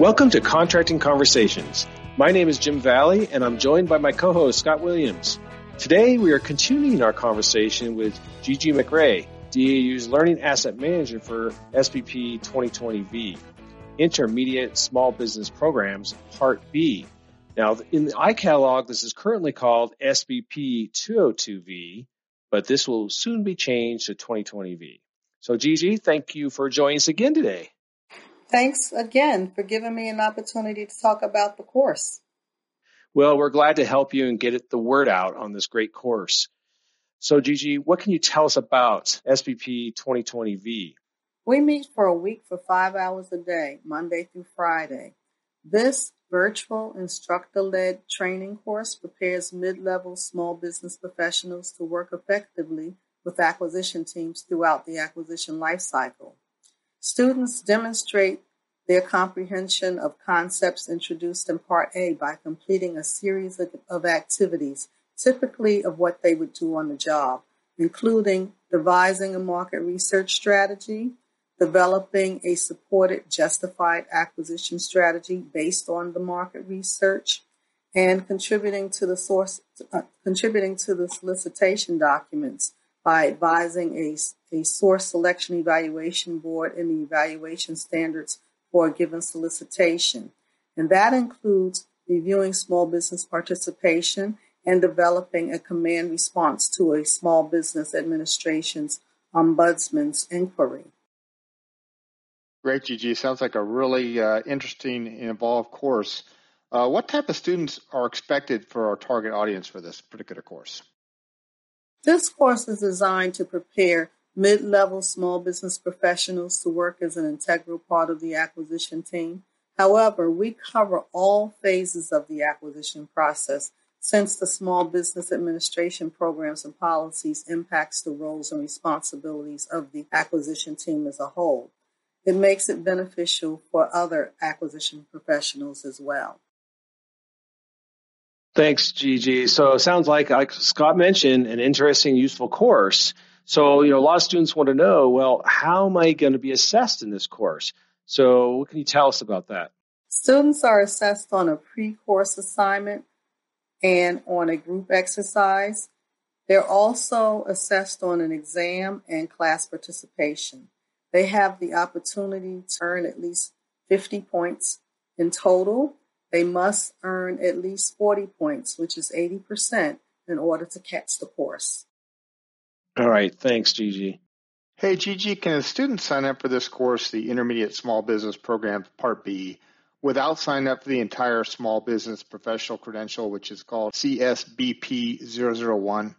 Welcome to Contracting Conversations. My name is Jim Valley, and I'm joined by my co-host Scott Williams. Today, we are continuing our conversation with Gigi McRae, DAU's Learning Asset Manager for SBP 2020V, Intermediate Small Business Programs, Part B. Now, in the iCatalog, this is currently called SBP 202V, but this will soon be changed to 2020V. So, Gigi, thank you for joining us again today. Thanks again for giving me an opportunity to talk about the course. Well, we're glad to help you and get it, the word out on this great course. So, Gigi, what can you tell us about SBP 2020V? We meet for a week for five hours a day, Monday through Friday. This virtual instructor led training course prepares mid level small business professionals to work effectively with acquisition teams throughout the acquisition lifecycle. Students demonstrate their comprehension of concepts introduced in Part A by completing a series of, activities, typically of what they would do on the job, including devising a market research strategy, developing a supported justified acquisition strategy based on the market research, and contributing to the source, uh, contributing to the solicitation documents by advising a, a source selection evaluation board in the evaluation standards for a given solicitation. And that includes reviewing small business participation and developing a command response to a small business administration's ombudsman's inquiry. Great, Gigi. Sounds like a really uh, interesting and involved course. Uh, what type of students are expected for our target audience for this particular course? This course is designed to prepare mid-level small business professionals to work as an integral part of the acquisition team. However, we cover all phases of the acquisition process since the Small Business Administration programs and policies impacts the roles and responsibilities of the acquisition team as a whole. It makes it beneficial for other acquisition professionals as well. Thanks, Gigi. So it sounds like, like Scott mentioned, an interesting, useful course. So, you know, a lot of students want to know, well, how am I going to be assessed in this course? So what can you tell us about that? Students are assessed on a pre-course assignment and on a group exercise. They're also assessed on an exam and class participation. They have the opportunity to earn at least 50 points in total they must earn at least 40 points, which is 80%, in order to catch the course. All right. Thanks, Gigi. Hey, Gigi, can a student sign up for this course, the Intermediate Small Business Program Part B, without signing up for the entire Small Business Professional Credential, which is called CSBP 001?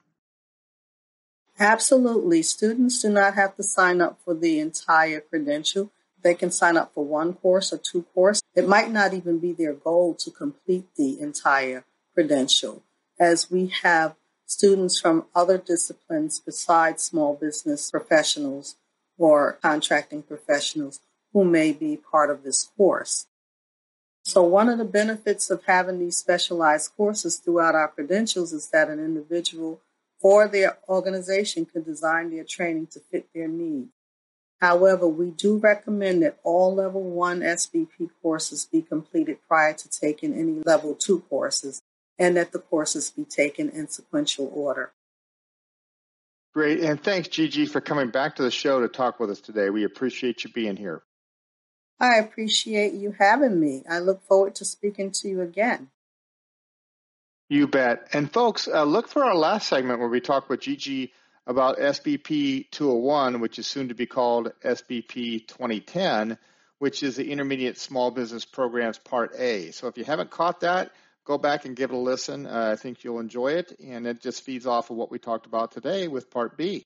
Absolutely. Students do not have to sign up for the entire credential. They can sign up for one course or two courses. It might not even be their goal to complete the entire credential, as we have students from other disciplines besides small business professionals or contracting professionals who may be part of this course. So one of the benefits of having these specialized courses throughout our credentials is that an individual or their organization can design their training to fit their needs. However, we do recommend that all Level 1 SBP courses be completed prior to taking any Level 2 courses and that the courses be taken in sequential order. Great. And thanks, Gigi, for coming back to the show to talk with us today. We appreciate you being here. I appreciate you having me. I look forward to speaking to you again. You bet. And folks, uh, look for our last segment where we talk with Gigi about SBP 201, which is soon to be called SBP 2010, which is the Intermediate Small Business Programs Part A. So if you haven't caught that, go back and give it a listen. Uh, I think you'll enjoy it, and it just feeds off of what we talked about today with Part B.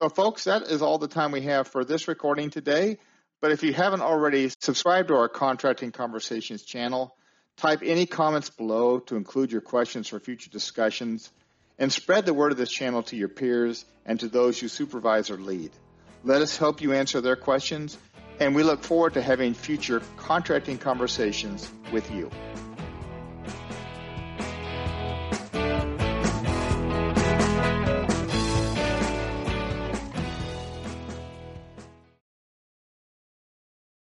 So, folks, that is all the time we have for this recording today. But if you haven't already subscribed to our Contracting Conversations channel, type any comments below to include your questions for future discussions and spread the word of this channel to your peers and to those you supervise or lead. Let us help you answer their questions, and we look forward to having future contracting conversations with you.